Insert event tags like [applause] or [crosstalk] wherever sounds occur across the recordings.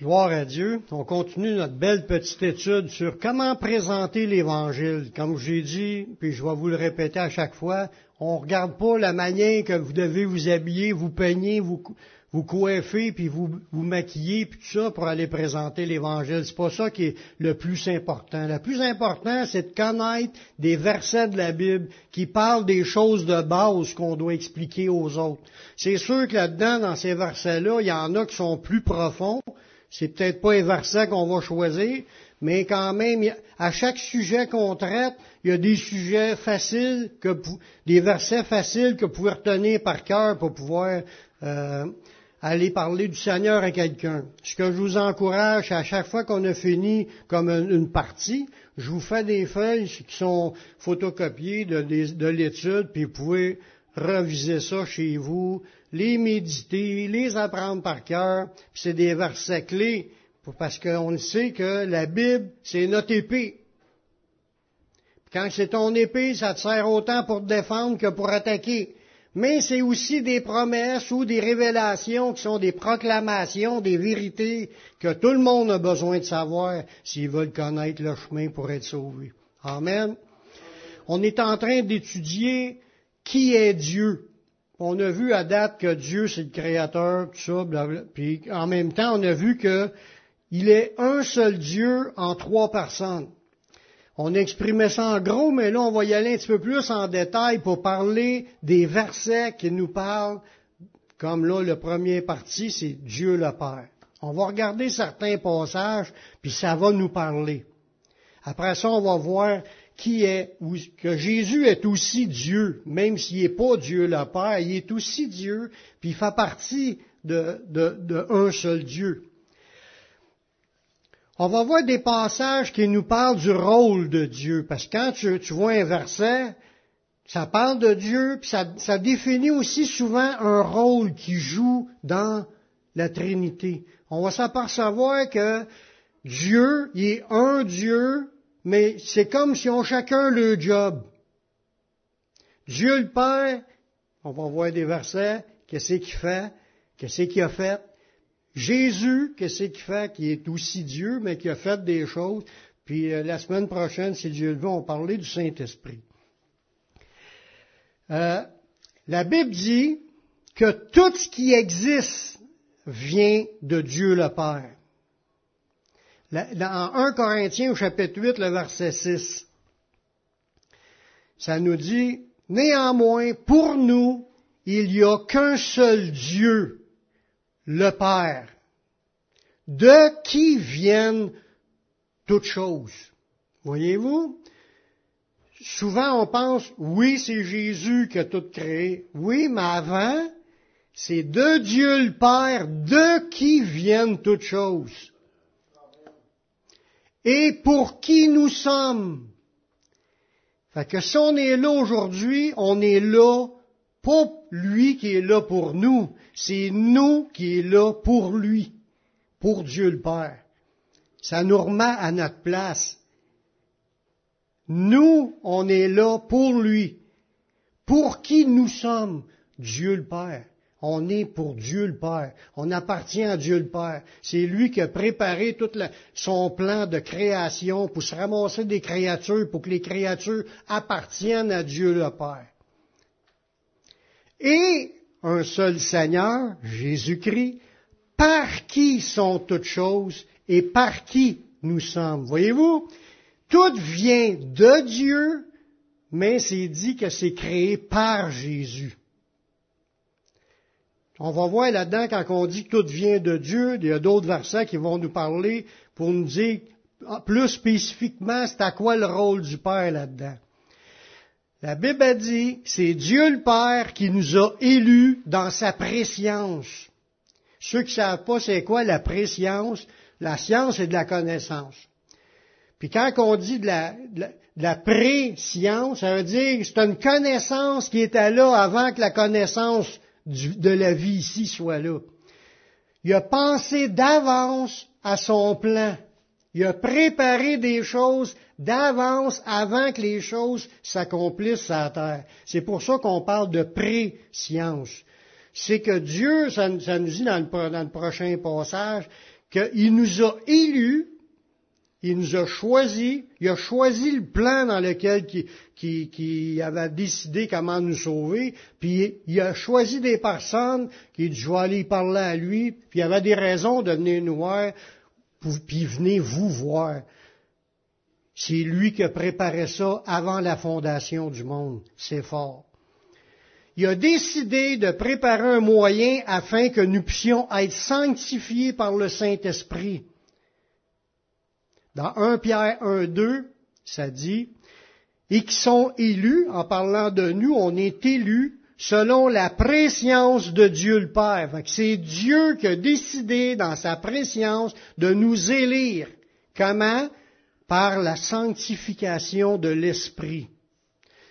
Gloire à Dieu. On continue notre belle petite étude sur comment présenter l'Évangile. Comme j'ai dit, puis je vais vous le répéter à chaque fois, on ne regarde pas la manière que vous devez vous habiller, vous peigner, vous, vous coiffer, puis vous, vous maquiller, puis tout ça pour aller présenter l'Évangile. C'est pas ça qui est le plus important. Le plus important, c'est de connaître des versets de la Bible qui parlent des choses de base qu'on doit expliquer aux autres. C'est sûr que là-dedans, dans ces versets-là, il y en a qui sont plus profonds, c'est peut-être pas un verset qu'on va choisir, mais quand même, à chaque sujet qu'on traite, il y a des sujets faciles, des versets faciles que vous pouvez retenir par cœur pour pouvoir euh, aller parler du Seigneur à quelqu'un. Ce que je vous encourage, à chaque fois qu'on a fini comme une partie, je vous fais des feuilles qui sont photocopiées de, de l'étude, puis vous pouvez reviser ça chez vous, les méditer, les apprendre par cœur. C'est des versets clés parce qu'on sait que la Bible, c'est notre épée. Quand c'est ton épée, ça te sert autant pour te défendre que pour attaquer. Mais c'est aussi des promesses ou des révélations qui sont des proclamations, des vérités que tout le monde a besoin de savoir s'ils veulent connaître le chemin pour être sauvés. Amen. On est en train d'étudier qui est Dieu. On a vu à date que Dieu, c'est le Créateur, tout ça, Puis en même temps, on a vu qu'il est un seul Dieu en trois personnes. On exprimait ça en gros, mais là, on va y aller un petit peu plus en détail pour parler des versets qui nous parlent, comme là, le premier parti, c'est Dieu le Père. On va regarder certains passages, puis ça va nous parler. Après ça, on va voir qui est, que Jésus est aussi Dieu, même s'il n'est pas Dieu le Père, il est aussi Dieu, puis il fait partie de, seul Dieu. On va voir des passages qui nous parlent du rôle de Dieu, parce que quand tu, vois un verset, ça parle de Dieu, puis ça, ça, définit aussi souvent un rôle qui joue dans la Trinité. On va s'apercevoir que Dieu, il est un Dieu, mais c'est comme si on chacun le job. Dieu le Père, on va voir des versets, qu'est-ce qu'il fait, qu'est-ce qu'il a fait. Jésus, qu'est-ce qu'il fait, qui est aussi Dieu, mais qui a fait des choses. Puis euh, la semaine prochaine, si Dieu le veut, on va parler du Saint-Esprit. Euh, la Bible dit que tout ce qui existe vient de Dieu le Père dans 1 Corinthiens au chapitre 8, le verset 6, ça nous dit, Néanmoins, pour nous, il n'y a qu'un seul Dieu, le Père, de qui viennent toutes choses. Voyez-vous? Souvent on pense, oui, c'est Jésus qui a tout créé. Oui, mais avant, c'est de Dieu le Père, de qui viennent toutes choses et pour qui nous sommes. Fait que si on est là aujourd'hui, on est là pas lui qui est là pour nous, c'est nous qui est là pour lui, pour Dieu le Père. Ça nous remet à notre place. Nous, on est là pour lui. Pour qui nous sommes? Dieu le Père. On est pour Dieu le Père. On appartient à Dieu le Père. C'est lui qui a préparé tout son plan de création pour se ramasser des créatures, pour que les créatures appartiennent à Dieu le Père. Et un seul Seigneur, Jésus-Christ, par qui sont toutes choses et par qui nous sommes. Voyez-vous, tout vient de Dieu, mais c'est dit que c'est créé par Jésus. On va voir là-dedans, quand on dit que tout vient de Dieu, il y a d'autres versets qui vont nous parler pour nous dire plus spécifiquement c'est à quoi le rôle du Père là-dedans. La Bible a dit, c'est Dieu le Père qui nous a élus dans sa préscience. Ceux qui ne savent pas c'est quoi la préscience, la science est de la connaissance. Puis quand on dit de la, de la, préscience, ça veut dire que c'est une connaissance qui était là avant que la connaissance de la vie ici soit là. Il a pensé d'avance à son plan. Il a préparé des choses d'avance avant que les choses s'accomplissent à terre. C'est pour ça qu'on parle de préscience. C'est que Dieu, ça, nous dit dans le, prochain passage, qu'il nous a élus, il nous a choisis, il a choisi le plan dans lequel il, avait décidé comment nous sauver, puis il a choisi des personnes qui dit, je vais aller parler à lui, puis il avait des raisons de venir nous voir, puis venez vous voir. C'est lui qui a préparé ça avant la fondation du monde. C'est fort. Il a décidé de préparer un moyen afin que nous puissions être sanctifiés par le Saint-Esprit. Dans 1 Pierre 1, 2, ça dit, et qui sont élus, en parlant de nous, on est élus selon la préscience de Dieu le Père. C'est Dieu qui a décidé dans sa préscience de nous élire. Comment? par la sanctification de l'Esprit.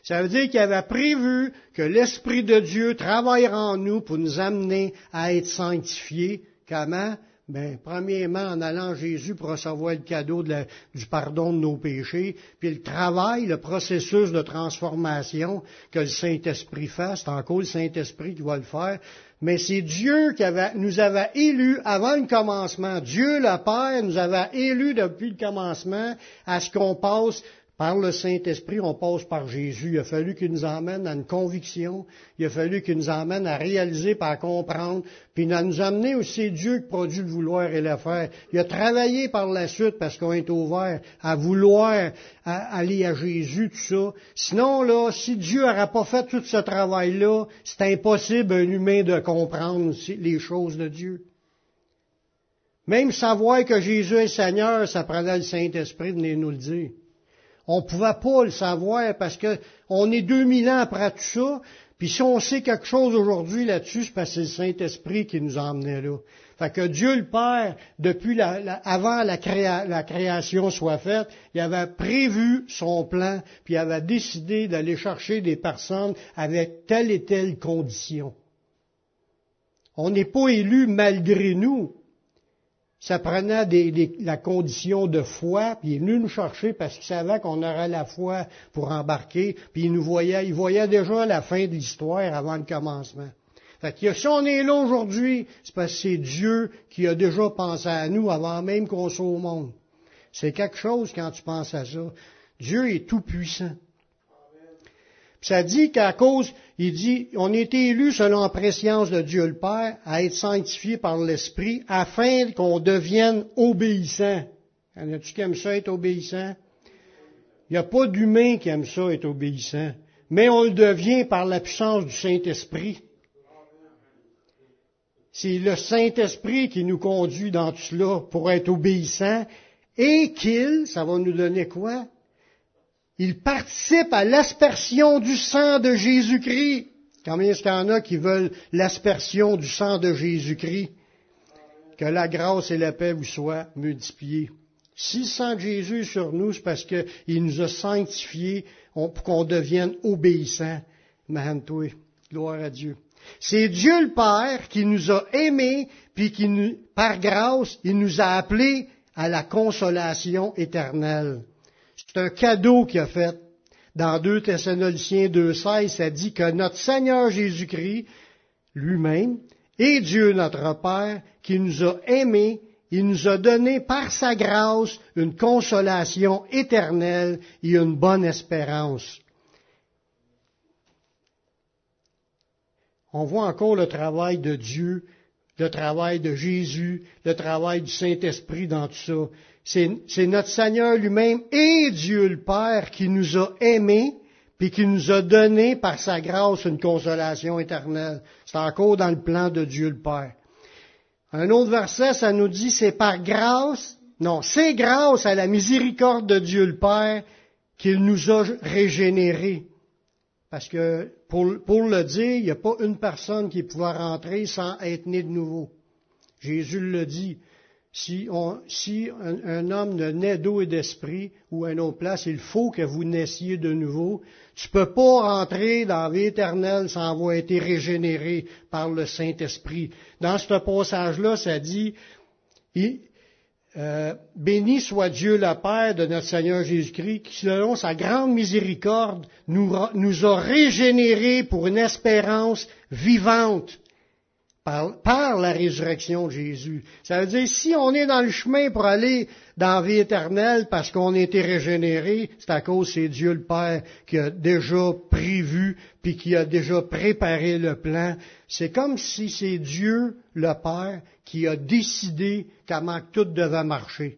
Ça veut dire qu'il avait prévu que l'Esprit de Dieu travaillera en nous pour nous amener à être sanctifiés. Comment? Ben, premièrement, en allant Jésus pour recevoir le cadeau du pardon de nos péchés, puis le travail, le processus de transformation que le Saint-Esprit fait, c'est encore le Saint-Esprit qui va le faire, mais c'est Dieu qui nous avait élus avant le commencement. Dieu le Père nous avait élus depuis le commencement à ce qu'on passe par le Saint-Esprit, on passe par Jésus. Il a fallu qu'il nous emmène à une conviction. Il a fallu qu'il nous emmène à réaliser, à comprendre. Puis à nous amener aussi Dieu qui produit le vouloir et le faire. Il a travaillé par la suite parce qu'on est ouvert à vouloir aller à Jésus, tout ça. Sinon, là, si Dieu n'aurait pas fait tout ce travail-là, c'est impossible un humain de comprendre les choses de Dieu. Même savoir que Jésus est Seigneur, ça prenait le Saint-Esprit de venir nous le dire. On ne pouvait pas le savoir parce que on est 2000 ans après tout ça. Puis si on sait quelque chose aujourd'hui là-dessus, c'est parce que c'est le Saint-Esprit qui nous a là. Fait que Dieu le Père, depuis la, avant la, la, création soit faite, il avait prévu son plan, puis il avait décidé d'aller chercher des personnes avec telle et telle condition. On n'est pas élu malgré nous ça prenait la condition de foi, puis il est venu nous chercher parce qu'il savait qu'on aurait la foi pour embarquer, puis il nous voyait, il voyait déjà la fin de l'histoire avant le commencement. Fait que si on est là aujourd'hui, c'est parce que c'est Dieu qui a déjà pensé à nous avant même qu'on soit au monde. C'est quelque chose quand tu penses à ça. Dieu est tout puissant. Ça dit qu'à cause, il dit, on est élus selon la préscience de Dieu le Père à être sanctifiés par l'Esprit afin qu'on devienne obéissant. En a-tu qui aime ça être obéissant? Il n'y a pas d'humain qui aime ça être obéissant. Mais on le devient par la puissance du Saint-Esprit. C'est le Saint-Esprit qui nous conduit dans tout cela pour être obéissant et qu'il, ça va nous donner quoi? Il participe à l'aspersion du sang de Jésus-Christ. Combien est-ce qu'il y en a qui veulent l'aspersion du sang de Jésus-Christ? Que la grâce et la paix vous soient multipliées. Si le sang de Jésus est sur nous, c'est parce qu'il nous a sanctifiés pour qu'on devienne obéissants. toi, gloire à Dieu. C'est Dieu le Père qui nous a aimés, puis qui nous, par grâce, il nous a appelés à la consolation éternelle. C'est un cadeau qu'il a fait. Dans 2 Thessaloniciens 2.16, ça dit que notre Seigneur Jésus-Christ, lui-même, est Dieu notre Père, qui nous a aimés, il nous a donné par sa grâce une consolation éternelle et une bonne espérance. On voit encore le travail de Dieu, le travail de Jésus, le travail du Saint-Esprit dans tout ça. C'est notre Seigneur lui-même et Dieu le Père qui nous a aimés, puis qui nous a donné par sa grâce une consolation éternelle. C'est encore dans le plan de Dieu le Père. Un autre verset, ça nous dit, c'est par grâce, non, c'est grâce à la miséricorde de Dieu le Père qu'il nous a régénérés. Parce que, pour, le dire, il n'y a pas une personne qui pouvait rentrer sans être né de nouveau. Jésus le dit. Si, un, homme ne naît d'eau et d'esprit ou à une autre place, il faut que vous naissiez de nouveau. Tu ne peux pas rentrer dans la vie éternelle sans avoir été régénéré par le Saint-Esprit. Dans ce passage-là, ça dit, euh, béni soit Dieu le Père de notre Seigneur Jésus-Christ, qui selon sa grande miséricorde nous, nous a régénérés pour une espérance vivante par, la résurrection de Jésus. Ça veut dire, si on est dans le chemin pour aller dans la vie éternelle parce qu'on a été régénéré, c'est à cause c'est Dieu le Père qui a déjà prévu puis qui a déjà préparé le plan. C'est comme si c'est Dieu le Père qui a décidé comment tout devait marcher.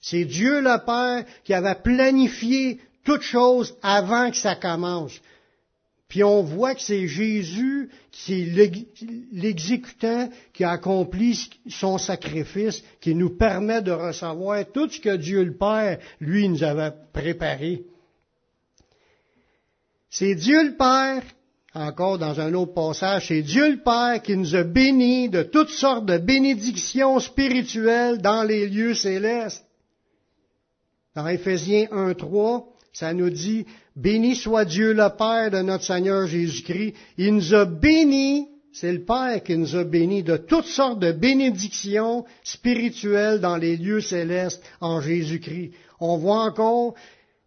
C'est Dieu le Père qui avait planifié toute chose avant que ça commence. Puis on voit que c'est Jésus, c'est l'exécutant qui a accompli son sacrifice, qui nous permet de recevoir tout ce que Dieu le Père, lui, nous avait préparé. C'est Dieu le Père, encore dans un autre passage, c'est Dieu le Père qui nous a bénis de toutes sortes de bénédictions spirituelles dans les lieux célestes. Dans Éphésiens 1.3, ça nous dit, béni soit Dieu le Père de notre Seigneur Jésus-Christ. Il nous a bénis, c'est le Père qui nous a bénis de toutes sortes de bénédictions spirituelles dans les lieux célestes en Jésus-Christ. On voit encore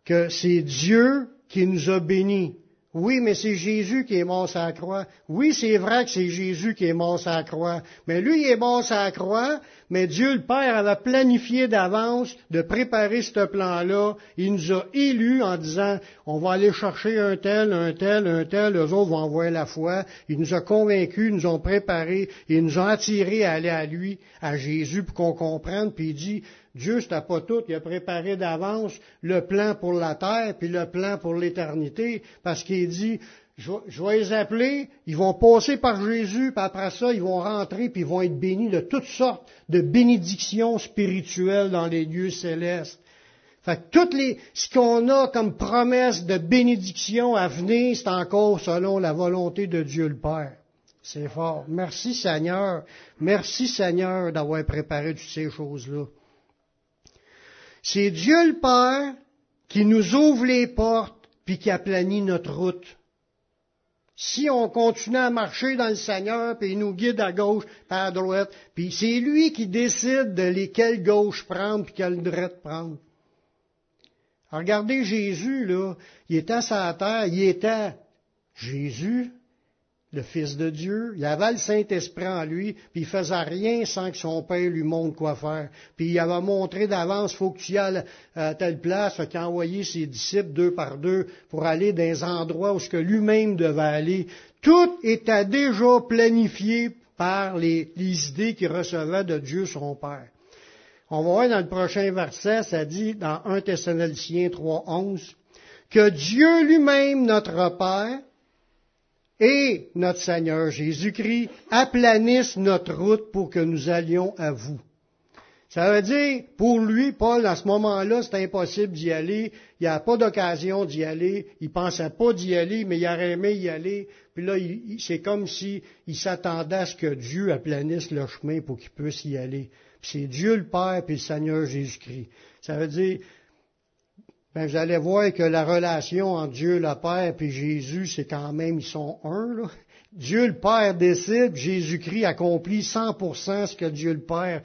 que c'est Dieu qui nous a bénis. Oui, mais c'est Jésus qui est mort sur la croix. Oui, c'est vrai que c'est Jésus qui est mort sur la croix. Mais lui, il est mort sur la croix, mais Dieu le Père avait planifié d'avance de préparer ce plan-là. Il nous a élus en disant, on va aller chercher un tel, un tel, un tel, eux autres vont envoyer la foi. Il nous a convaincus, nous ont préparés, il nous ont attirés à aller à lui, à Jésus, pour qu'on comprenne. Puis il dit, Dieu, c'était pas tout. Il a préparé d'avance le plan pour la terre, puis le plan pour l'éternité, parce qu'il dit, je, vais les appeler, ils vont passer par Jésus, puis après ça, ils vont rentrer, puis ils vont être bénis de toutes sortes de bénédictions spirituelles dans les lieux célestes. Fait que toutes les, ce qu'on a comme promesse de bénédiction à venir, c'est encore selon la volonté de Dieu le Père. C'est fort. Merci Seigneur. Merci Seigneur d'avoir préparé toutes ces choses-là. C'est Dieu le Père qui nous ouvre les portes puis qui aplanit notre route. Si on continue à marcher dans le Seigneur, puis il nous guide à gauche, pas à droite, puis c'est lui qui décide de lesquelles gauche prendre, puis quelle droite prendre. regardez Jésus, là, il était à sa terre, il était Jésus, le Fils de Dieu. Il avait le Saint-Esprit en lui, puis il faisait rien sans que son Père lui montre quoi faire. Puis il avait montré d'avance, faut que tu y ailles à telle place, fait qu'il a envoyé ses disciples deux par deux pour aller dans des endroits où ce que lui-même devait aller. Tout était déjà planifié par les, idées qu'il recevait de Dieu son Père. On va voir dans le prochain verset, ça dit dans 1 Thessaloniciens 3.11, que Dieu lui-même, notre Père, et notre Seigneur Jésus-Christ aplanissent notre route pour que nous allions à vous. Ça veut dire, pour lui, Paul, à ce moment-là, c'est impossible d'y aller. Il n'y a pas d'occasion d'y aller. Il pensait pas d'y aller, mais il aurait aimé y aller. Puis là, c'est comme si il s'attendait à ce que Dieu aplanisse le chemin pour qu'il puisse y aller. c'est Dieu le Père puis le Seigneur Jésus-Christ. Ça veut dire, ben, vous allez voir que la relation entre Dieu le Père et Jésus, c'est quand même, ils sont un. Là. Dieu le Père décide, Jésus-Christ accomplit 100% ce que Dieu le Père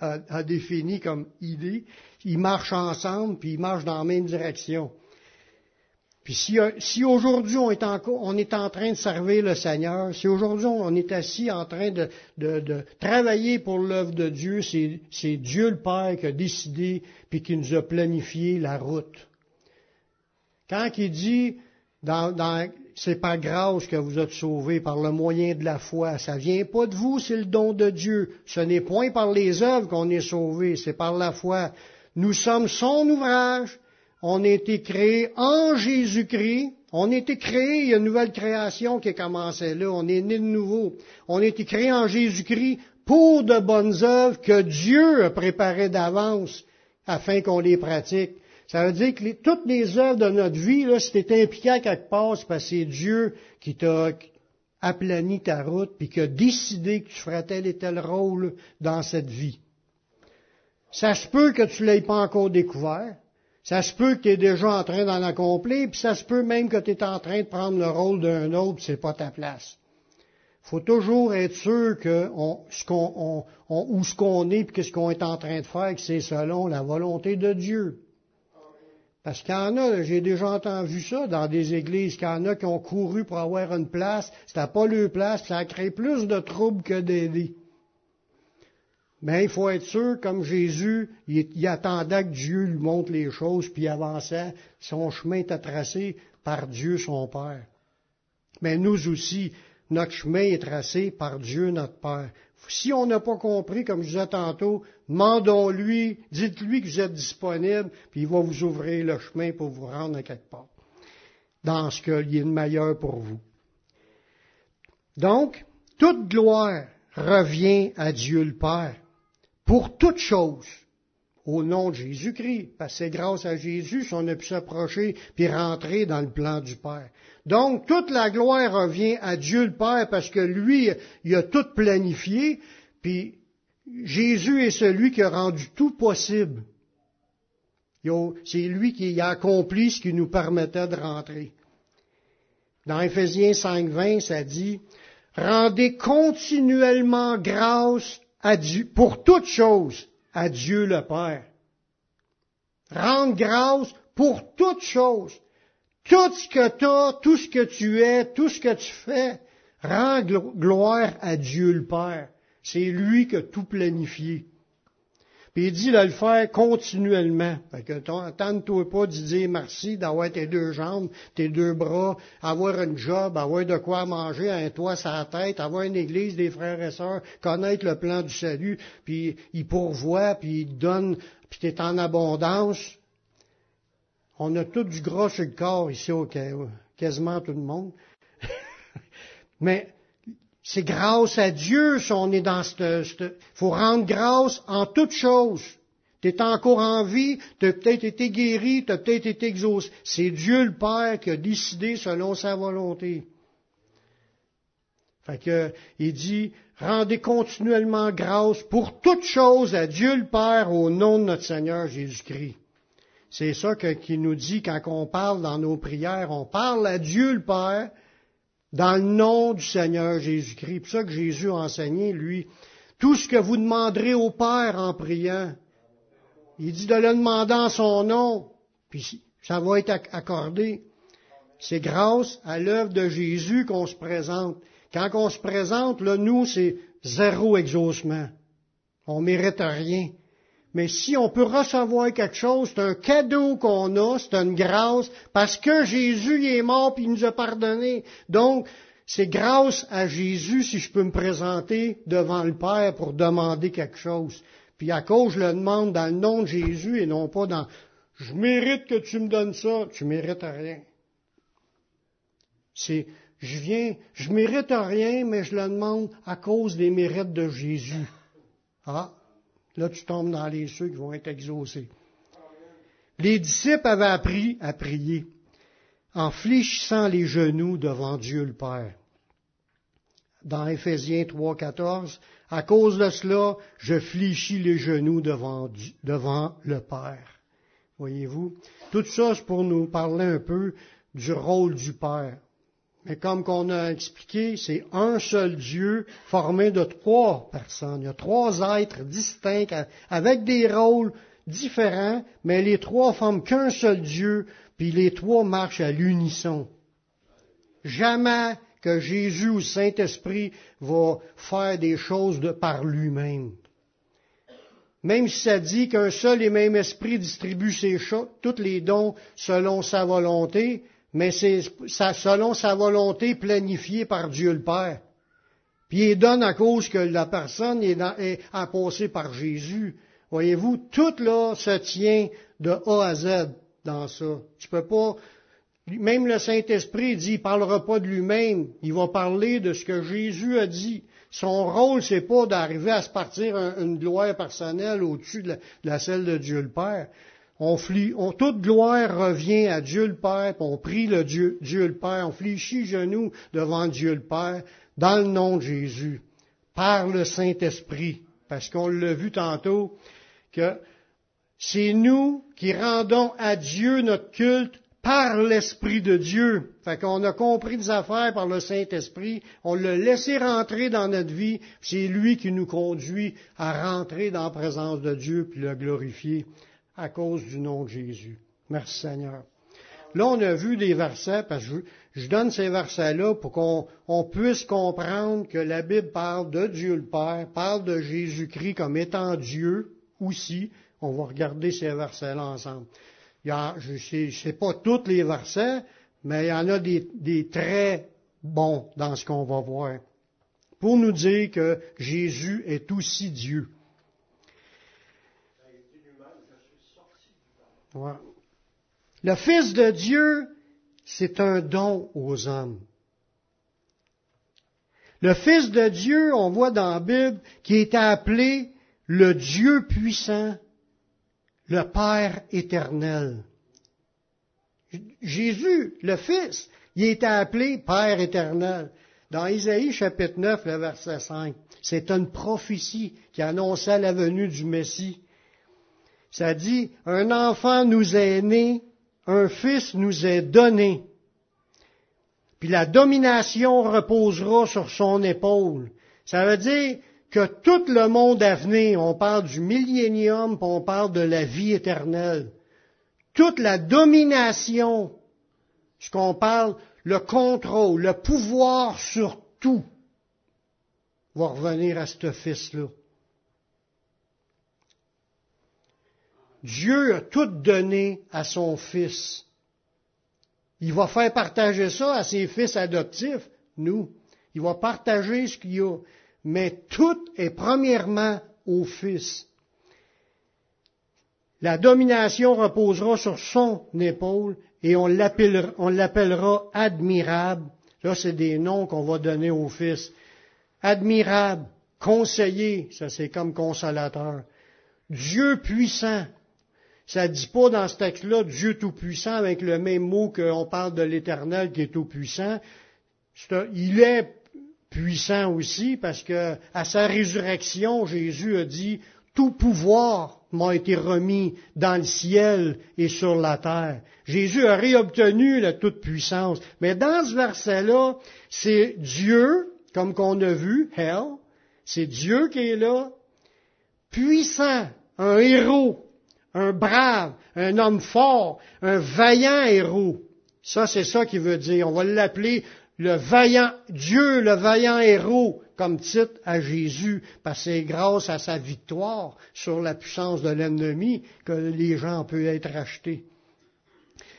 a, défini comme idée. Ils marchent ensemble, puis ils marchent dans la même direction. Puis si, si aujourd'hui on est, en, on est en train de servir le Seigneur, si aujourd'hui on est assis en train de, travailler pour l'œuvre de Dieu, c'est Dieu le Père qui a décidé puis qui nous a planifié la route. Quand il dit c'est par grâce que vous êtes sauvés par le moyen de la foi. Ça vient pas de vous, c'est le don de Dieu. Ce n'est point par les œuvres qu'on est sauvés, c'est par la foi. Nous sommes son ouvrage. On a été créés en Jésus-Christ. On a été créés, il y a une nouvelle création qui a commencé là. On est né de nouveau. On a été créés en Jésus-Christ pour de bonnes œuvres que Dieu a préparées d'avance afin qu'on les pratique. Ça veut dire que toutes les œuvres de notre vie, là, si impliqué à quelque part, c'est parce que c'est Dieu qui t'a aplani ta route, puis qui a décidé que tu ferais tel et tel rôle dans cette vie. Ça se peut que tu ne l'aies pas encore découvert. Ça se peut que tu es déjà en train d'en accomplir, puis ça se peut même que tu es en train de prendre le rôle d'un autre, c'est pas ta place. faut toujours être sûr que ce qu'on, ce qu'on est, puis ce qu'on est en train de faire, que c'est selon la volonté de Dieu. Parce qu'il y en a, j'ai déjà entendu ça dans des églises, qu'il y en a qui ont couru pour avoir une place, c'était pas leur place, ça a créé plus de troubles que d'aider. Mais il faut être sûr, comme Jésus, il, attendait que Dieu lui montre les choses, puis il avançait, son chemin était tracé par Dieu son Père. Mais nous aussi, notre chemin est tracé par Dieu notre Père. Si on n'a pas compris, comme je disais tantôt, demandons-lui, dites-lui que vous êtes disponible, puis il va vous ouvrir le chemin pour vous rendre à quelque part. Dans ce qu'il y a de meilleur pour vous. Donc, toute gloire revient à Dieu le Père pour toutes choses au nom de Jésus-Christ, parce que c'est grâce à Jésus qu'on a pu s'approcher puis rentrer dans le plan du Père. Donc, toute la gloire revient à Dieu le Père parce que lui, il a tout planifié, puis Jésus est celui qui a rendu tout possible. C'est lui qui a accompli ce qui nous permettait de rentrer. Dans Ephésiens 5.20, ça dit, Rendez continuellement grâce pour toutes choses à Dieu le Père. Rendre grâce pour toutes choses. Tout ce que tu as, tout ce que tu es, tout ce que tu fais, rends gloire à Dieu le Père. C'est lui qui a tout planifié. Puis il dit de le faire continuellement. Fait que toi pas de dire merci, d'avoir tes deux jambes, tes deux bras, avoir un job, avoir de quoi manger, un toit la tête, avoir une église, des frères et sœurs, connaître le plan du salut, puis il pourvoit, puis il donne, puis t'es en abondance. On a tout du gras sur le corps ici au quasiment tout le monde. [laughs] Mais c'est grâce à Dieu si on est dans cette... Il faut rendre grâce en toutes choses. Tu es encore en vie, tu as peut-être été guéri, tu as peut-être été exaucé. C'est Dieu le Père qui a décidé selon sa volonté. Fait que, il dit, rendez continuellement grâce pour toutes choses à Dieu le Père au nom de notre Seigneur Jésus-Christ. C'est ça qu'il nous dit quand on parle dans nos prières. On parle à Dieu le Père, dans le nom du Seigneur Jésus-Christ. C'est ça que Jésus a enseigné, lui. Tout ce que vous demanderez au Père en priant, il dit de le demander en son nom, puis ça va être accordé. C'est grâce à l'œuvre de Jésus qu'on se présente. Quand on se présente, là, nous, c'est zéro exaucement. On mérite rien. Mais si on peut recevoir quelque chose, c'est un cadeau qu'on a, c'est une grâce, parce que Jésus est mort puis il nous a pardonné. Donc, c'est grâce à Jésus si je peux me présenter devant le Père pour demander quelque chose. Puis à cause, je le demande dans le nom de Jésus et non pas dans je mérite que tu me donnes ça, tu mérites rien. C'est je viens, je mérite rien, mais je le demande à cause des mérites de Jésus. Ah, Là, tu tombes dans les ceux qui vont être exaucés. Les disciples avaient appris à prier en fléchissant les genoux devant Dieu le Père. Dans Éphésiens 3, 14, à cause de cela, je fléchis les genoux devant, devant le Père. Voyez-vous? Tout ça, c'est pour nous parler un peu du rôle du Père. Mais comme qu'on a expliqué, c'est un seul Dieu formé de trois personnes. Il y a trois êtres distincts avec des rôles différents, mais les trois forment qu'un seul Dieu, puis les trois marchent à l'unisson. Jamais que Jésus ou Saint-Esprit va faire des choses par lui-même. Même si ça dit qu'un seul et même esprit distribue ses tous les dons selon sa volonté, mais c'est selon sa volonté planifiée par Dieu le Père. Puis il donne à cause que la personne est, dans, par Jésus. Voyez-vous, tout là se tient de A à Z dans ça. Tu peux pas. Même le Saint-Esprit dit, il parlera pas de lui-même. Il va parler de ce que Jésus a dit. Son rôle, c'est pas d'arriver à se partir une gloire personnelle au-dessus de, la, celle de Dieu le Père on, on, toute gloire revient à Dieu le Père, on prie le Dieu, Dieu le Père, on fléchit genoux devant Dieu le Père, dans le nom de Jésus, par le Saint-Esprit, parce qu'on l'a vu tantôt, que c'est nous qui rendons à Dieu notre culte par l'Esprit de Dieu. Fait qu'on a compris des affaires par le Saint-Esprit, on l'a laissé rentrer dans notre vie, c'est lui qui nous conduit à rentrer dans la présence de Dieu puis le glorifier à cause du nom de Jésus. Merci Seigneur. Là, on a vu des versets, parce que je, donne ces versets-là pour qu'on puisse comprendre que la Bible parle de Dieu le Père, parle de Jésus-Christ comme étant Dieu aussi. On va regarder ces versets-là ensemble. Il y a, je ne sais, pas tous les versets, mais il y en a des, des très bons dans ce qu'on va voir. Pour nous dire que Jésus est aussi Dieu. Le Fils de Dieu, c'est un don aux hommes. Le Fils de Dieu, on voit dans la Bible, qui est appelé le Dieu puissant, le Père éternel. Jésus, le Fils, il est appelé Père éternel. Dans Isaïe chapitre 9, le verset 5, c'est une prophétie qui annonçait la venue du Messie. Ça dit, un enfant nous est né, un fils nous est donné. Puis la domination reposera sur son épaule. Ça veut dire que tout le monde à venir, on parle du millénium, on parle de la vie éternelle. Toute la domination, ce qu'on parle, le contrôle, le pouvoir sur tout, va revenir à ce fils-là. Dieu a tout donné à son Fils. Il va faire partager ça à ses fils adoptifs, nous. Il va partager ce qu'il y a. Mais tout est premièrement au Fils. La domination reposera sur son épaule et on l'appellera, admirable. Là, c'est des noms qu'on va donner au Fils. Admirable, conseiller, ça c'est comme consolateur. Dieu puissant, ça ne dit pas dans ce texte-là Dieu Tout-Puissant avec le même mot qu'on parle de l'Éternel qui est Tout-Puissant. Il est puissant aussi parce que à sa résurrection, Jésus a dit tout pouvoir m'a été remis dans le ciel et sur la terre. Jésus a réobtenu la toute-puissance. Mais dans ce verset-là, c'est Dieu, comme qu'on a vu, Hell, c'est Dieu qui est là, puissant, un héros, un brave, un homme fort, un vaillant héros. Ça, c'est ça qu'il veut dire. On va l'appeler le vaillant Dieu, le vaillant héros, comme titre à Jésus, parce que c'est grâce à sa victoire sur la puissance de l'ennemi que les gens peuvent être rachetés.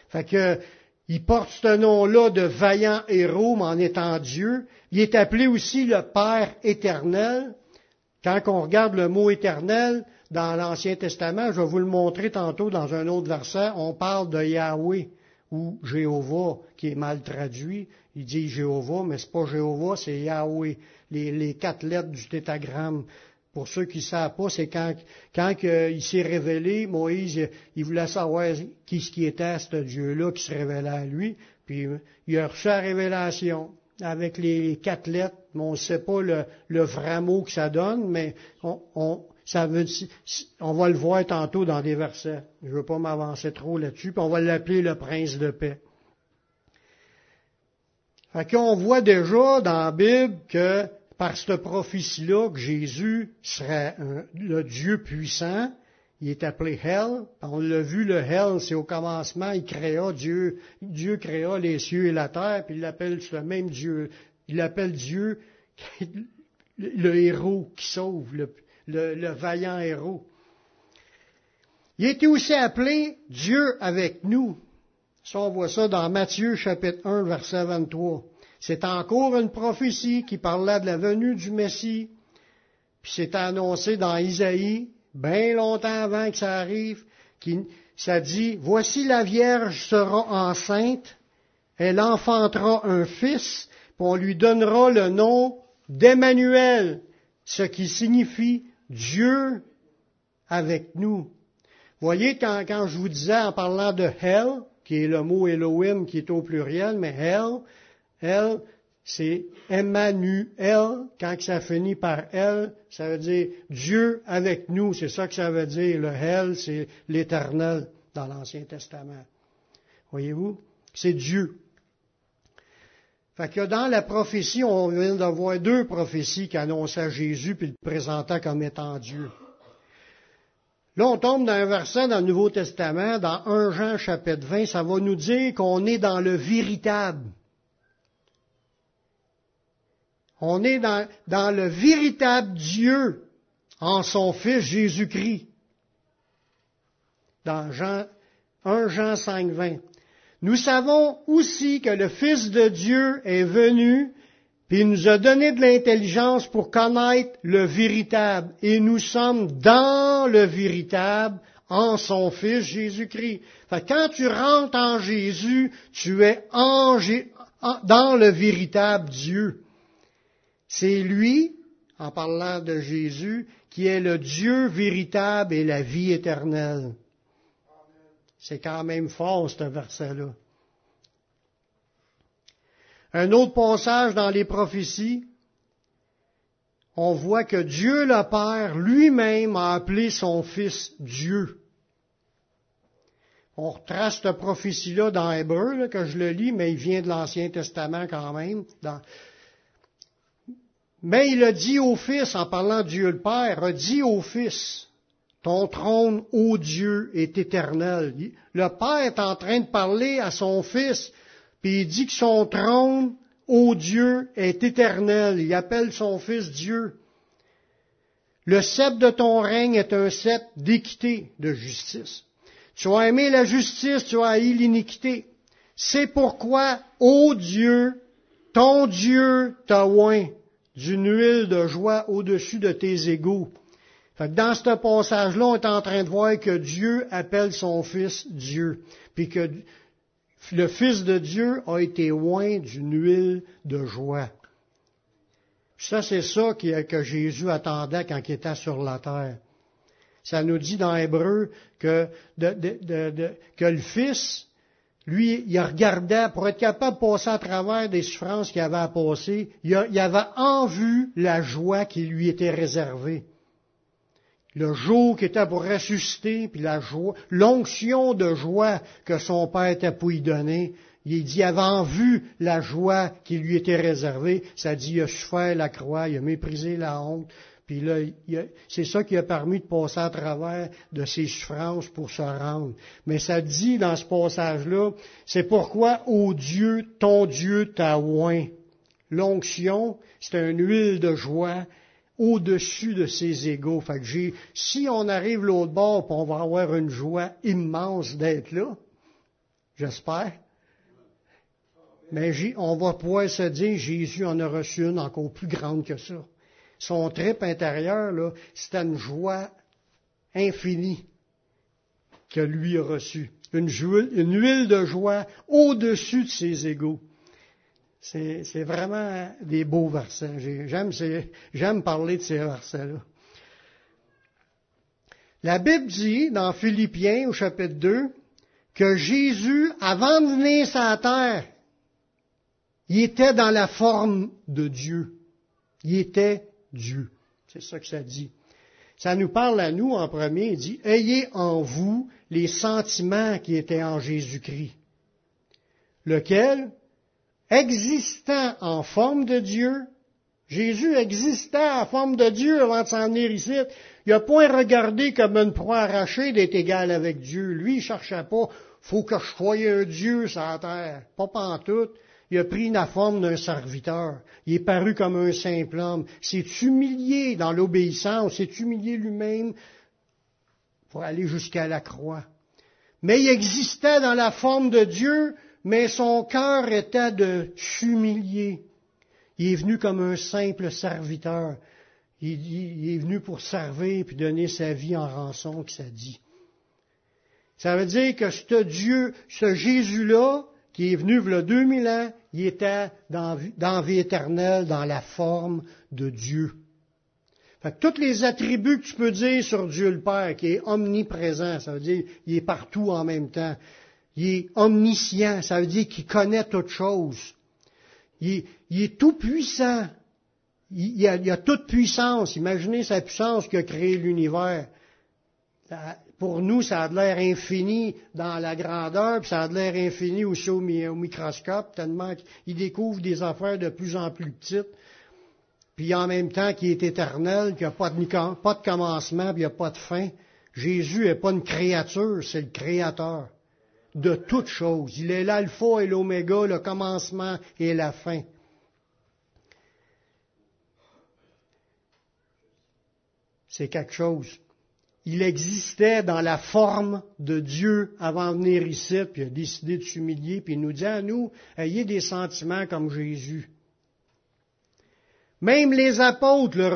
Fait que, il porte ce nom-là de vaillant héros, mais en étant Dieu. Il est appelé aussi le Père éternel. Quand on regarde le mot éternel, dans l'Ancien Testament, je vais vous le montrer tantôt dans un autre verset, on parle de Yahweh ou Jéhovah qui est mal traduit. Il dit Jéhovah, mais c'est pas Jéhovah, c'est Yahweh. Les, quatre lettres du tétagramme. Pour ceux qui ne savent pas, c'est quand, quand il s'est révélé, Moïse, il voulait savoir qui ce qui était ce Dieu-là qui se révélait à lui. Puis il a reçu la révélation avec les quatre lettres, on ne sait pas le, vrai mot que ça donne, mais on, ça veut on va le voir tantôt dans des versets. Je ne veux pas m'avancer trop là-dessus, puis on va l'appeler le prince de paix. Fait qu'on voit déjà dans la Bible que par cette prophétie-là, que Jésus serait le Dieu puissant, il est appelé Hell. On l'a vu, le Hell, c'est au commencement, il créa Dieu, Dieu créa les cieux et la terre, puis il l'appelle ce même Dieu, il l'appelle Dieu le héros qui sauve, le, le, vaillant héros. Il était aussi appelé Dieu avec nous. Ça, on voit ça dans Matthieu chapitre 1, verset 23. C'est encore une prophétie qui parlait de la venue du Messie. Puis c'est annoncé dans Isaïe, bien longtemps avant que ça arrive, qui, ça dit, Voici la Vierge sera enceinte, elle enfantera un fils, puis on lui donnera le nom d'Emmanuel, ce qui signifie Dieu avec nous. Voyez, quand, quand, je vous disais en parlant de Hell, qui est le mot Elohim qui est au pluriel, mais Hell, Hell, c'est Emmanuel. Quand ça finit par Elle, ça veut dire Dieu avec nous. C'est ça que ça veut dire. Le Hell, c'est l'éternel dans l'Ancien Testament. Voyez-vous? C'est Dieu. Fait que dans la prophétie, on vient d'avoir deux prophéties qui annonçaient Jésus puis le présentaient comme étant Dieu. Là, on tombe dans un verset dans le Nouveau Testament, dans 1 Jean chapitre 20, ça va nous dire qu'on est dans le véritable. On est dans, dans le véritable Dieu en son Fils Jésus-Christ. Dans Jean, 1 Jean 5, 20. Nous savons aussi que le Fils de Dieu est venu, puis il nous a donné de l'intelligence pour connaître le véritable. Et nous sommes dans le véritable en son Fils Jésus-Christ. quand tu rentres en Jésus, tu es dans le véritable Dieu. C'est lui, en parlant de Jésus, qui est le Dieu véritable et la vie éternelle. C'est quand même fort, ce verset-là. Un autre passage dans les prophéties, on voit que Dieu le Père lui-même a appelé son Fils Dieu. On retrace cette prophétie-là dans Hébreu, que je le lis, mais il vient de l'Ancien Testament quand même. Mais il a dit au Fils, en parlant de Dieu le Père, a dit au Fils, ton trône, ô Dieu, est éternel. Le Père est en train de parler à son Fils, puis il dit que son trône, ô Dieu, est éternel. Il appelle son Fils Dieu. Le sceptre de ton règne est un sceptre d'équité, de justice. Tu as aimé la justice, tu as haï l'iniquité. C'est pourquoi, ô Dieu, ton Dieu t'a oint d'une huile de joie au-dessus de tes dans ce passage-là, on est en train de voir que Dieu appelle son Fils Dieu, puis que le Fils de Dieu a été loin d'une huile de joie. Ça, c'est ça que Jésus attendait quand il était sur la terre. Ça nous dit dans Hébreu que le Fils, lui, il regardait, pour être capable de passer à travers des souffrances qu'il avait à passer, il avait en vue la joie qui lui était réservée le jour qui était pour ressusciter, puis la joie, l'onction de joie que son Père était pour y donner. Il dit, avant vu la joie qui lui était réservée, ça dit, il a souffert la croix, il a méprisé la honte, puis là, c'est ça qui a permis de passer à travers de ses souffrances pour se rendre. Mais ça dit dans ce passage-là, c'est pourquoi, ô Dieu, ton Dieu t'a oint. L'onction, c'est une huile de joie au-dessus de ses égaux. Fait que si on arrive l'autre bord, on va avoir une joie immense d'être là, j'espère. Mais on va pouvoir se dire, Jésus en a reçu une encore plus grande que ça. Son trip intérieur, là, c'était une joie infinie que lui a reçue. Une, une huile de joie au-dessus de ses égaux. C'est vraiment des beaux versets. J'aime parler de ces versets-là. La Bible dit dans Philippiens au chapitre 2 que Jésus, avant de venir sur la terre, il était dans la forme de Dieu. Il était Dieu. C'est ça que ça dit. Ça nous parle à nous en premier. Il dit, ayez en vous les sentiments qui étaient en Jésus-Christ. Lequel, existant en forme de Dieu, Jésus existait en forme de Dieu avant de s'en venir ici. Il n'a point regardé comme une proie arrachée d'être égal avec Dieu. Lui, il cherchait pas, faut que je sois un Dieu sur la terre. Pas pantoute. Il a pris la forme d'un serviteur. Il est paru comme un simple homme. S'est humilié dans l'obéissance, s'est humilié lui-même pour aller jusqu'à la croix. Mais il existait dans la forme de Dieu mais son cœur était de s'humilier. Il est venu comme un simple serviteur. Il, est venu pour servir puis donner sa vie en rançon, que ça dit. Ça veut dire que ce Dieu, ce Jésus-là, qui est venu il a 2000 ans, il était dans, dans vie éternelle, dans la forme de Dieu. Fait que tous les attributs que tu peux dire sur Dieu le Père, qui est omniprésent, ça veut dire qu'il est partout en même temps. Il est omniscient, ça veut dire qu'il connaît toutes choses. Il, est tout puissant. Il, a, a, toute puissance. Imaginez sa puissance qui a créé l'univers. Pour nous, ça a l'air infini dans la grandeur, puis ça a l'air infini aussi au, microscope, tellement qu'il découvre des affaires de plus en plus petites. Puis en même temps, qui est éternel, qu'il n'y a pas de, pas de commencement, puis il n'y a pas de fin Jésus n'est pas une créature, c'est le créateur de toutes choses. Il est l'alpha et l'oméga, le commencement et la fin. C'est quelque chose. Il existait dans la forme de Dieu avant de venir ici, puis il a décidé de s'humilier, puis il nous dit à nous, ayez des sentiments comme Jésus. Même les apôtres le,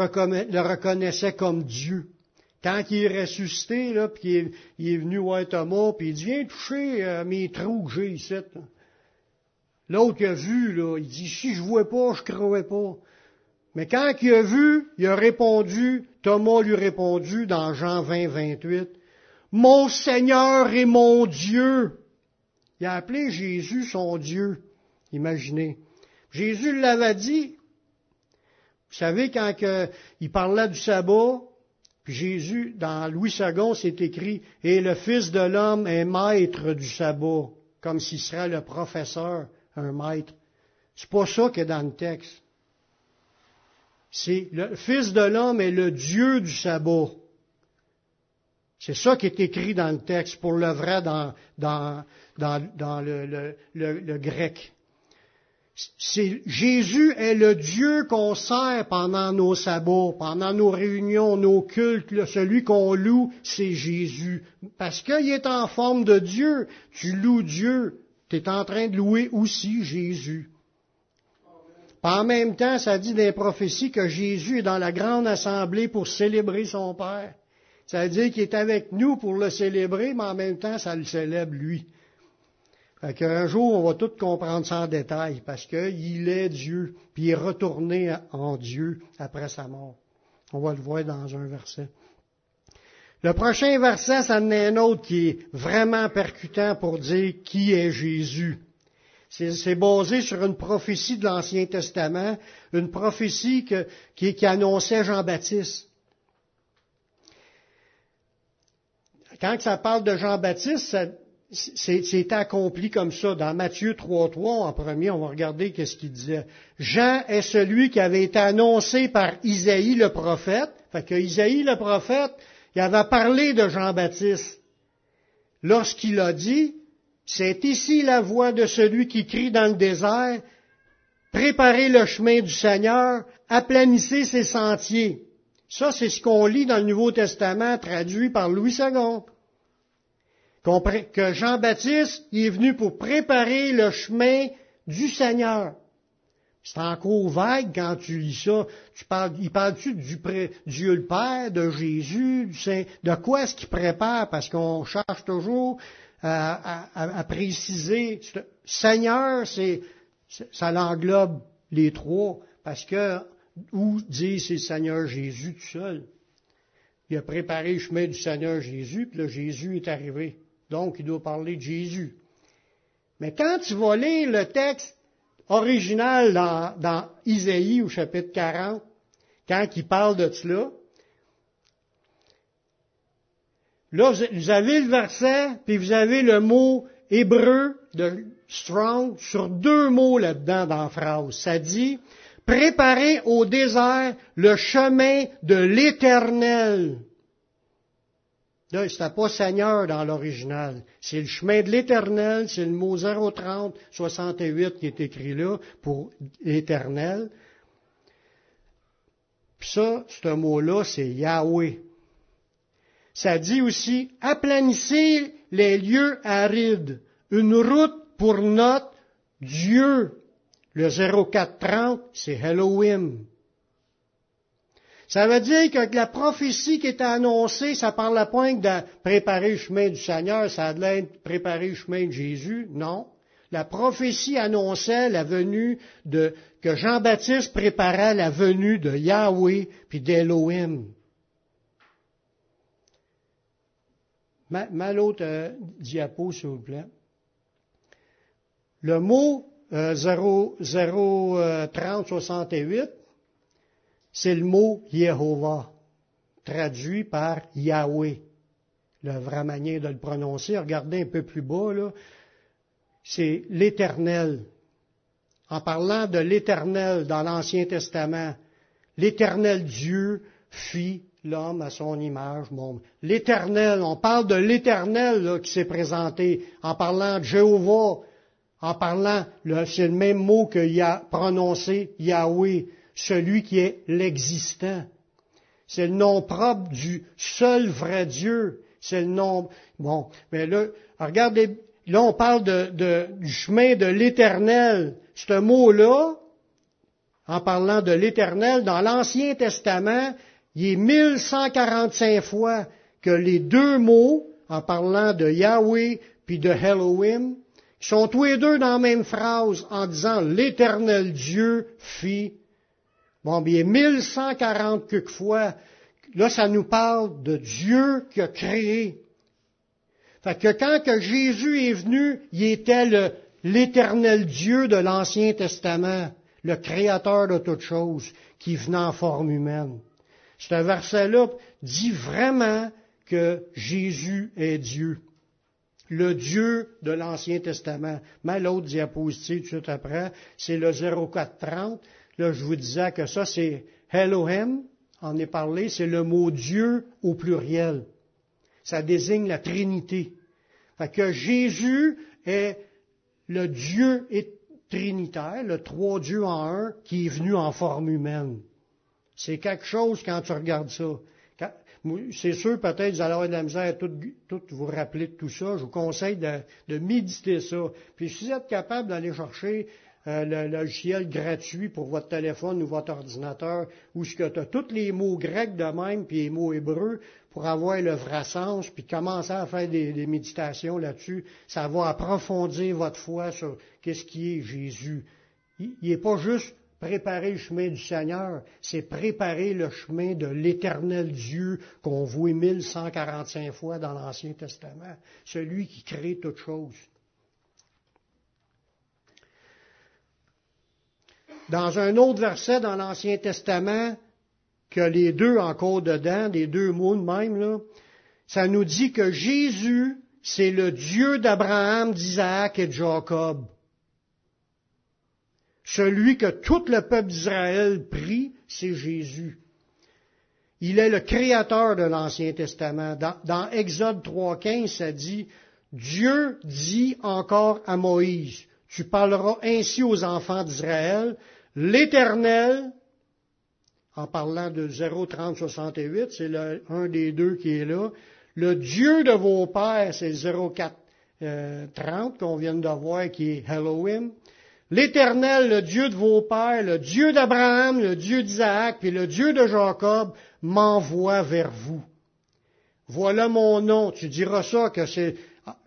reconnaissaient comme Dieu. Quand il est ressuscité, là, puis il est, venu voir Thomas, puis il dit, viens toucher euh, mes trous que j'ai ici. L'autre qui a vu, là, il dit, si je ne vois pas, je ne crois pas. Mais quand il a vu, il a répondu, Thomas lui a répondu dans Jean 20, 28, Mon Seigneur et mon Dieu. Il a appelé Jésus son Dieu. Imaginez. Jésus l'avait dit. Vous savez, quand il parlait du sabbat, puis Jésus, dans Louis II, c'est écrit, et le Fils de l'homme est maître du sabbat, comme s'il serait le professeur, un maître. C'est pas ça qui est dans le texte. C'est le Fils de l'homme est le Dieu du sabbat. C'est ça qui est écrit dans le texte pour le vrai dans, dans, dans, le, le, grec. Jésus est le Dieu qu'on sert pendant nos sabbats, pendant nos réunions, nos cultes. celui qu'on loue, c'est Jésus. Parce qu'il est en forme de Dieu. Tu loues Dieu. Tu es en train de louer aussi Jésus en même temps, ça dit les prophéties que Jésus est dans la grande assemblée pour célébrer son Père. Ça veut dire qu'il est avec nous pour le célébrer, mais en même temps, ça le célèbre lui. Fait qu'un jour, on va tout comprendre en détail, parce qu'il est Dieu, puis il est retourné en Dieu après sa mort. On va le voir dans un verset. Le prochain verset, ça en est un autre qui est vraiment percutant pour dire qui est Jésus. C'est basé sur une prophétie de l'Ancien Testament, une prophétie qui, annonçait Jean-Baptiste. Quand ça parle de Jean-Baptiste, c'est accompli comme ça. Dans Matthieu 3.3, en premier, on va regarder qu'est-ce qu'il disait. Jean est celui qui avait été annoncé par Isaïe le prophète. Fait que Isaïe le prophète, il avait parlé de Jean-Baptiste. Lorsqu'il a dit, c'est ici la voix de celui qui crie dans le désert, Préparez le chemin du Seigneur, aplanissez ses sentiers. Ça, c'est ce qu'on lit dans le Nouveau Testament, traduit par Louis II. Que Jean-Baptiste est venu pour préparer le chemin du Seigneur. C'est encore vague quand tu lis ça. Tu parles, il parle-tu du Dieu le Père, de Jésus, du Saint, de quoi est-ce qu'il prépare? Parce qu'on cherche toujours à, préciser. Seigneur, c'est, ça l'englobe les trois, parce que où dit c'est Seigneur Jésus tout seul? Il a préparé le chemin du Seigneur Jésus, puis là, Jésus est arrivé. Donc, il doit parler de Jésus. Mais quand tu vas lire le texte original dans, dans Isaïe au chapitre 40, quand il parle de cela, Là, vous avez le verset, puis vous avez le mot hébreu de strong sur deux mots là-dedans dans la phrase. Ça dit, préparez au désert le chemin de l'éternel. C'était pas Seigneur dans l'original. C'est le chemin de l'éternel, c'est le mot 030, 68 qui est écrit là pour l'éternel. Puis ça, ce mot-là, c'est Yahweh. Ça dit aussi, aplanissez les lieux arides, une route pour notre Dieu. Le 0430, c'est Elohim. Ça veut dire que la prophétie qui était annoncée, ça parle à point de préparer le chemin du Seigneur, ça de préparer le chemin de Jésus. Non. La prophétie annonçait la venue de, que Jean-Baptiste préparait la venue de Yahweh puis d'Elohim. Ma, l'autre euh, diapo, s'il vous plaît. Le mot euh, 03068, euh, c'est le mot Yehovah, traduit par Yahweh. Le vrai manière de le prononcer, regardez un peu plus bas, c'est l'Éternel. En parlant de l'Éternel dans l'Ancien Testament, l'Éternel Dieu fit l'homme à son image. Bon, l'éternel, on parle de l'éternel qui s'est présenté en parlant de Jéhovah, en parlant, c'est le même mot qu'il a prononcé Yahweh, celui qui est l'existant. C'est le nom propre du seul vrai Dieu. C'est le nom. Bon, mais là, regardez, là on parle du chemin de l'éternel. Ce mot-là, en parlant de l'éternel, dans l'Ancien Testament, il est 1145 fois que les deux mots, en parlant de Yahweh puis de Elohim, sont tous les deux dans la même phrase en disant l'éternel Dieu fit. Bon, bien, 1140 quelques fois, là, ça nous parle de Dieu qui a créé. Fait que quand que Jésus est venu, il était l'éternel Dieu de l'Ancien Testament, le créateur de toutes choses, qui venait en forme humaine. Ce verset-là dit vraiment que Jésus est Dieu. Le Dieu de l'Ancien Testament. Mais l'autre diapositive tout après, c'est le 0430. Là, je vous disais que ça, c'est Elohim, en est parlé, c'est le mot Dieu au pluriel. Ça désigne la Trinité. Fait que Jésus est le Dieu trinitaire, le trois dieux en un, qui est venu en forme humaine. C'est quelque chose quand tu regardes ça. C'est sûr, peut-être, vous allez avoir de la misère à tout, vous rappeler de tout ça. Je vous conseille de, méditer ça. Puis si vous êtes capable d'aller chercher euh, le, logiciel gratuit pour votre téléphone ou votre ordinateur, où ce que tu as tous les mots grecs de même, puis les mots hébreux, pour avoir le vrai sens, puis commencer à faire des, méditations là-dessus, ça va approfondir votre foi sur qu'est-ce qui est Jésus. Il n'est pas juste Préparer le chemin du Seigneur, c'est préparer le chemin de l'éternel Dieu qu'on voit 1145 fois dans l'Ancien Testament, celui qui crée toutes choses. Dans un autre verset dans l'Ancien Testament, que les deux encore dedans, les deux mots de même, là, ça nous dit que Jésus, c'est le Dieu d'Abraham, d'Isaac et de Jacob celui que tout le peuple d'Israël prie, c'est Jésus. Il est le créateur de l'Ancien Testament. Dans, dans Exode 3.15, ça dit, Dieu dit encore à Moïse, tu parleras ainsi aux enfants d'Israël, l'Éternel, en parlant de 03068, c'est un des deux qui est là, le Dieu de vos pères, c'est 0430 euh, qu'on vient de voir, qui est Elohim, L'Éternel, le Dieu de vos pères, le Dieu d'Abraham, le Dieu d'Isaac, puis le Dieu de Jacob, m'envoie vers vous. Voilà mon nom. Tu diras ça que c'est,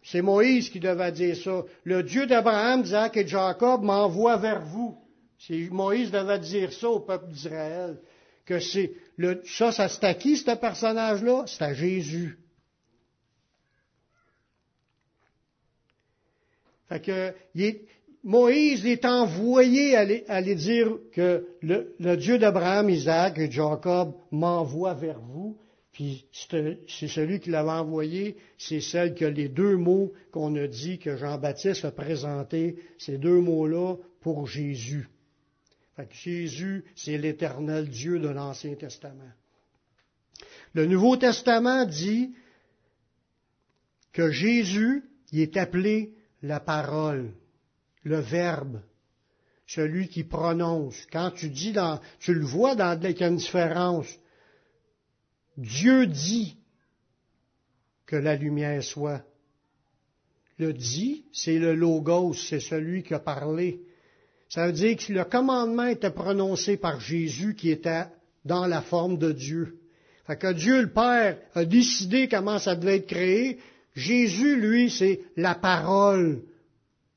c'est Moïse qui devait dire ça. Le Dieu d'Abraham, d'Isaac et de Jacob m'envoie vers vous. Moïse devait dire ça au peuple d'Israël. Que c'est ça, ça c'est à qui ce personnage-là? C'est à Jésus. Fait que, Moïse est envoyé aller, dire que le, Dieu d'Abraham, Isaac et Jacob m'envoie vers vous. Puis c'est celui qui l'avait envoyé, c'est celle que les deux mots qu'on a dit que Jean-Baptiste a présenté, ces deux mots-là pour Jésus. Fait que Jésus, c'est l'éternel Dieu de l'Ancien Testament. Le Nouveau Testament dit que Jésus, il est appelé la parole le verbe, celui qui prononce. Quand tu dis dans, tu le vois dans qu'il y a une différence. Dieu dit que la lumière soit. Le dit, c'est le logos, c'est celui qui a parlé. Ça veut dire que le commandement était prononcé par Jésus qui était dans la forme de Dieu. Fait que Dieu le Père a décidé comment ça devait être créé. Jésus, lui, c'est la parole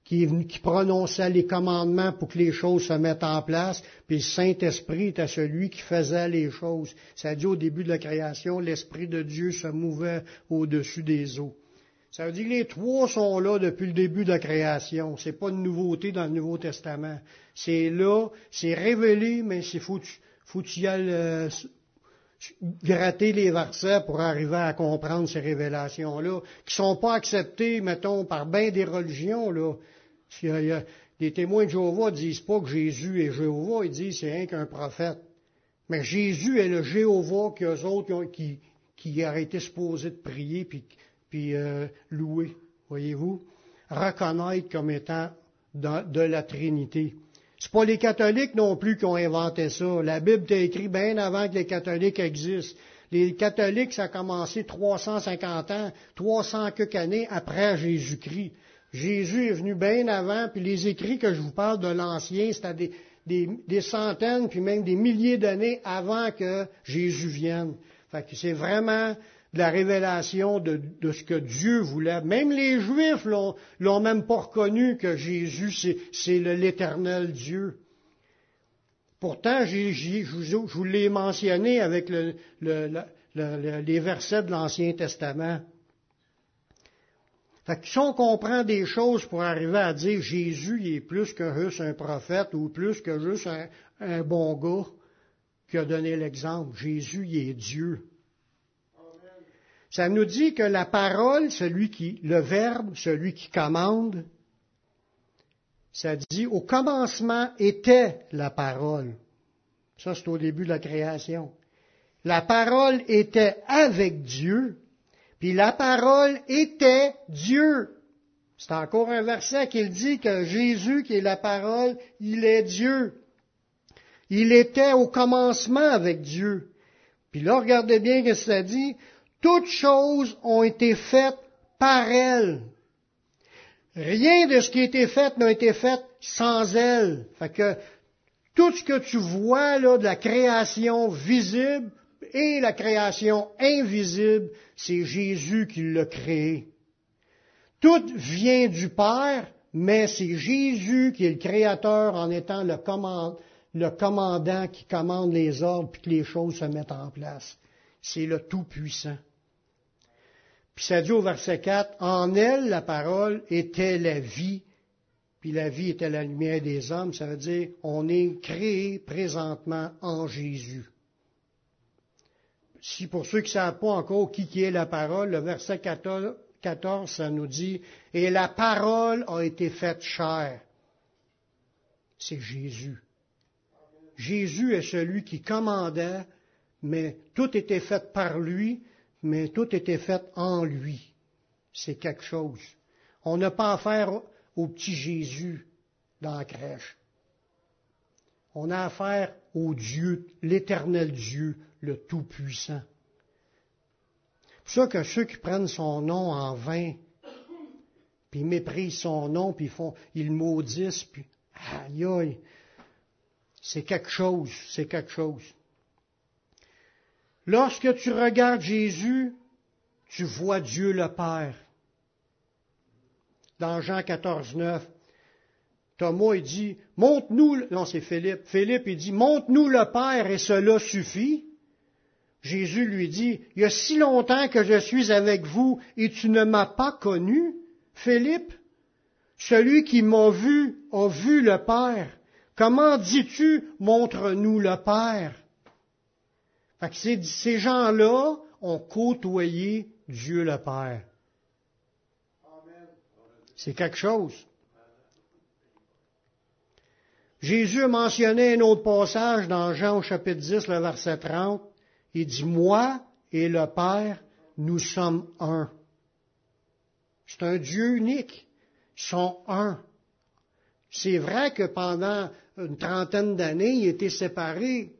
qui, prononçait les commandements pour que les choses se mettent en place, puis le Saint-Esprit était celui qui faisait les choses. Ça dit au début de la création, l'Esprit de Dieu se mouvait au-dessus des eaux. Ça veut dire que les trois sont là depuis le début de la création. C'est pas une nouveauté dans le Nouveau Testament. C'est là, c'est révélé, mais c'est faut, faut y euh, gratter les versets pour arriver à comprendre ces révélations-là, qui sont pas acceptées, mettons, par bien des religions, là. Les témoins de Jéhovah disent pas que Jésus est Jéhovah, ils disent c'est rien qu'un prophète. Mais Jésus est le Jéhovah qu'eux autres qui, qui auraient été supposés de prier puis, puis euh, louer, voyez-vous, reconnaître comme étant de la Trinité. C'est pas les catholiques non plus qui ont inventé ça. La Bible est écrite bien avant que les catholiques existent. Les catholiques, ça a commencé 350 ans, 300 quelques années après Jésus-Christ. Jésus est venu bien avant, puis les écrits que je vous parle de l'Ancien, c'était des, des, centaines, puis même des milliers d'années avant que Jésus vienne. Fait c'est vraiment de la révélation de, ce que Dieu voulait. Même les Juifs l'ont, l'ont même pas reconnu que Jésus, c'est, l'éternel Dieu. Pourtant, je vous l'ai mentionné avec le, les versets de l'Ancien Testament. Fait que si on comprend des choses pour arriver à dire Jésus il est plus que juste un prophète ou plus que juste un, un bon gars qui a donné l'exemple, Jésus il est Dieu. Ça nous dit que la parole, celui qui, le verbe, celui qui commande, ça dit au commencement était la parole. Ça, c'est au début de la création. La parole était avec Dieu, puis la parole était Dieu. C'est encore un verset qui dit que Jésus, qui est la parole, il est Dieu. Il était au commencement avec Dieu. Puis là, regardez bien ce que ça dit. Toutes choses ont été faites par elle. Rien de ce qui a été fait n'a été fait sans elle. Fait que tout ce que tu vois là de la création visible et la création invisible, c'est Jésus qui l'a créé. Tout vient du Père, mais c'est Jésus qui est le créateur en étant le, le commandant qui commande les ordres puis que les choses se mettent en place. C'est le Tout-Puissant. Puis ça dit au verset 4, en elle, la parole était la vie, puis la vie était la lumière des hommes. Ça veut dire, on est créé présentement en Jésus. Si pour ceux qui ne savent pas encore qui, qui est la parole, le verset 14, 14, ça nous dit, et la parole a été faite chair. C'est Jésus. Jésus est celui qui commandait, mais tout était fait par lui, mais tout était fait en lui. C'est quelque chose. On n'a pas affaire au petit Jésus dans la crèche. On a affaire au Dieu, l'éternel Dieu, le Tout-Puissant. C'est pour ça que ceux qui prennent son nom en vain, puis méprisent son nom, puis font, ils maudissent, puis aïe aïe, c'est quelque chose, c'est quelque chose. Lorsque tu regardes Jésus, tu vois Dieu le Père. Dans Jean 14, 9, Thomas, il dit, montre-nous, non, c'est Philippe. Philippe, il dit, montre-nous le Père et cela suffit. Jésus lui dit, il y a si longtemps que je suis avec vous et tu ne m'as pas connu, Philippe. Celui qui m'a vu a vu le Père. Comment dis-tu, montre-nous le Père? Ces, gens-là ont côtoyé Dieu le Père. C'est quelque chose. Jésus a mentionné un autre passage dans Jean au chapitre 10, le verset 30. Il dit, moi et le Père, nous sommes un. C'est un Dieu unique. Ils sont un. C'est vrai que pendant une trentaine d'années, ils étaient séparés.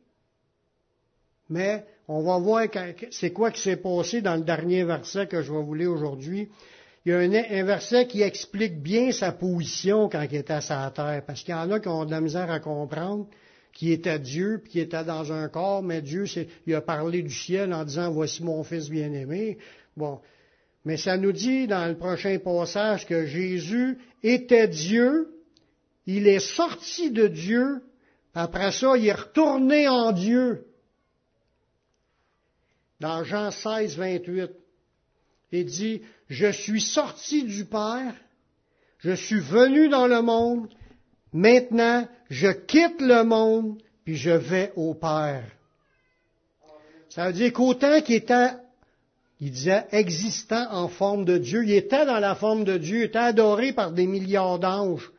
Mais on va voir c'est quoi qui s'est passé dans le dernier verset que je vais vous lire aujourd'hui. Il y a un, verset qui explique bien sa position quand il était à sa terre, parce qu'il y en a qui ont de la misère à comprendre qui était Dieu, puis qui était dans un corps, mais Dieu, il a parlé du ciel en disant, voici mon fils bien-aimé. Bon. Mais ça nous dit dans le prochain passage que Jésus était Dieu, il est sorti de Dieu, après ça, il est retourné en Dieu dans Jean 16, 28. Il dit, je suis sorti du Père, je suis venu dans le monde, maintenant je quitte le monde, puis je vais au Père. Ça veut dire qu'autant qu'il était, il disait, existant en forme de Dieu, il était dans la forme de Dieu, il était adoré par des milliards d'anges,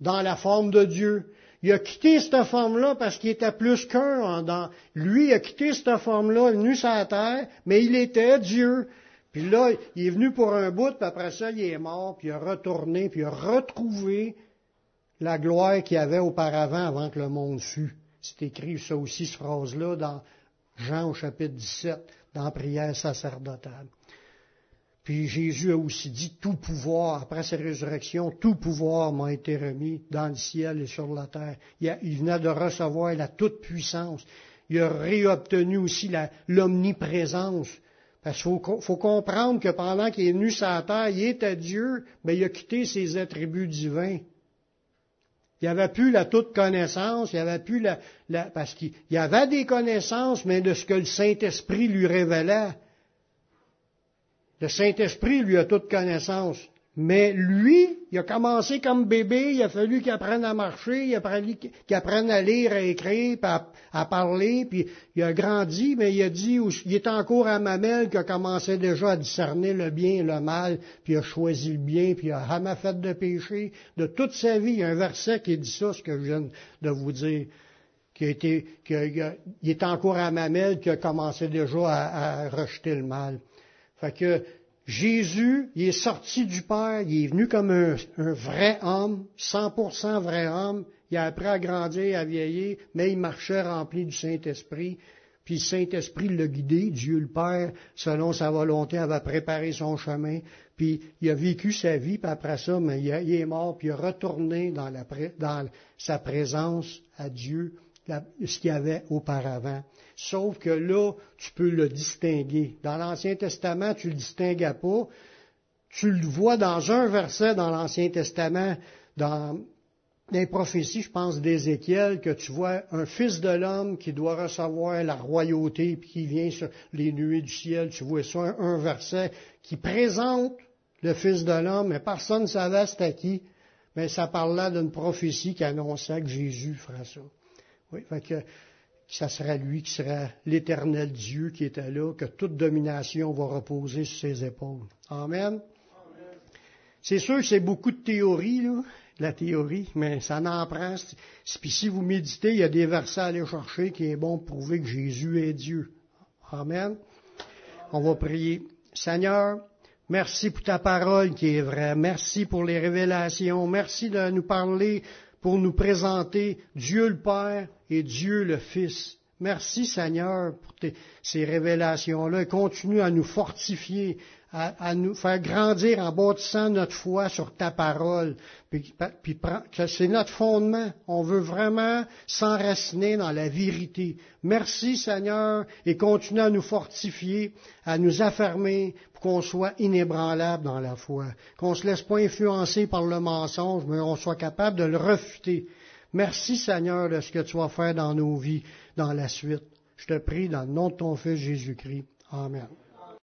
dans la forme de Dieu. Il a quitté cette forme-là parce qu'il était plus qu'un. Dans... Lui, il a quitté cette forme-là, venu sur la terre, mais il était Dieu. Puis là, il est venu pour un bout, puis après ça, il est mort, puis il a retourné, puis il a retrouvé la gloire qu'il avait auparavant avant que le monde fût. C'est écrit ça aussi, cette phrase-là, dans Jean au chapitre 17, dans prière sacerdotale. Puis Jésus a aussi dit tout pouvoir, après sa résurrection, tout pouvoir m'a été remis dans le ciel et sur la terre. Il, venait de recevoir la toute-puissance. Il a réobtenu aussi l'omniprésence. Parce qu'il faut, comprendre que pendant qu'il est venu sur la terre, il était Dieu, mais il a quitté ses attributs divins. Il n'y avait plus la toute connaissance, il avait plus la, la parce qu'il y avait des connaissances, mais de ce que le Saint-Esprit lui révélait. Le Saint-Esprit lui a toute connaissance. Mais lui, il a commencé comme bébé, il a fallu qu'il apprenne à marcher, qu'il apprenne à lire, à écrire, à, parler, puis il a grandi, mais il a dit, il est encore à mamelle qui a commencé déjà à discerner le bien et le mal, puis il a choisi le bien, puis il a jamais fait de péché. De toute sa vie, il y a un verset qui dit ça, ce que je viens de vous dire qui a été, il est encore à mamelle qui a commencé déjà à rejeter le mal. Fait que Jésus, il est sorti du Père, il est venu comme un, vrai homme, 100% vrai homme, il a appris à grandir, à vieillir, mais il marchait rempli du Saint-Esprit. Puis le Saint-Esprit l'a guidé, Dieu le Père, selon sa volonté, avait préparé son chemin. Puis il a vécu sa vie, puis après ça, mais il, est mort, puis il est retourné dans, dans sa présence à Dieu, ce qu'il y avait auparavant. Sauf que là, tu peux le distinguer. Dans l'Ancien Testament, tu ne le distinguais pas. Tu le vois dans un verset dans l'Ancien Testament, dans les prophéties, je pense, d'Ézéchiel, que tu vois un fils de l'homme qui doit recevoir la royauté, puis qui vient sur les nuées du ciel. Tu vois ça, un, verset qui présente le fils de l'homme, mais personne ne savait c'était qui. Mais ça parlait d'une prophétie qui annonçait que Jésus ferait ça. Oui, fait que ça sera lui qui sera l'éternel Dieu qui était là, que toute domination va reposer sur ses épaules. Amen. C'est sûr que c'est beaucoup de théorie, là, la théorie, mais ça n'en prend. Puis si vous méditez, il y a des versets à aller chercher qui est bon pour prouver que Jésus est Dieu. Amen. On va prier. Seigneur, merci pour ta parole qui est vraie. Merci pour les révélations. Merci de nous parler pour nous présenter Dieu le Père et Dieu le Fils. Merci Seigneur pour ces révélations-là. Continue à nous fortifier, à, nous faire grandir en bâtissant notre foi sur ta parole. Puis, c'est notre fondement. On veut vraiment s'enraciner dans la vérité. Merci Seigneur et continue à nous fortifier, à nous affermer pour qu'on soit inébranlable dans la foi. Qu'on ne se laisse pas influencer par le mensonge, mais qu'on soit capable de le refuter. Merci Seigneur de ce que tu vas faire dans nos vies dans la suite. Je te prie dans le nom de ton Fils Jésus-Christ. Amen.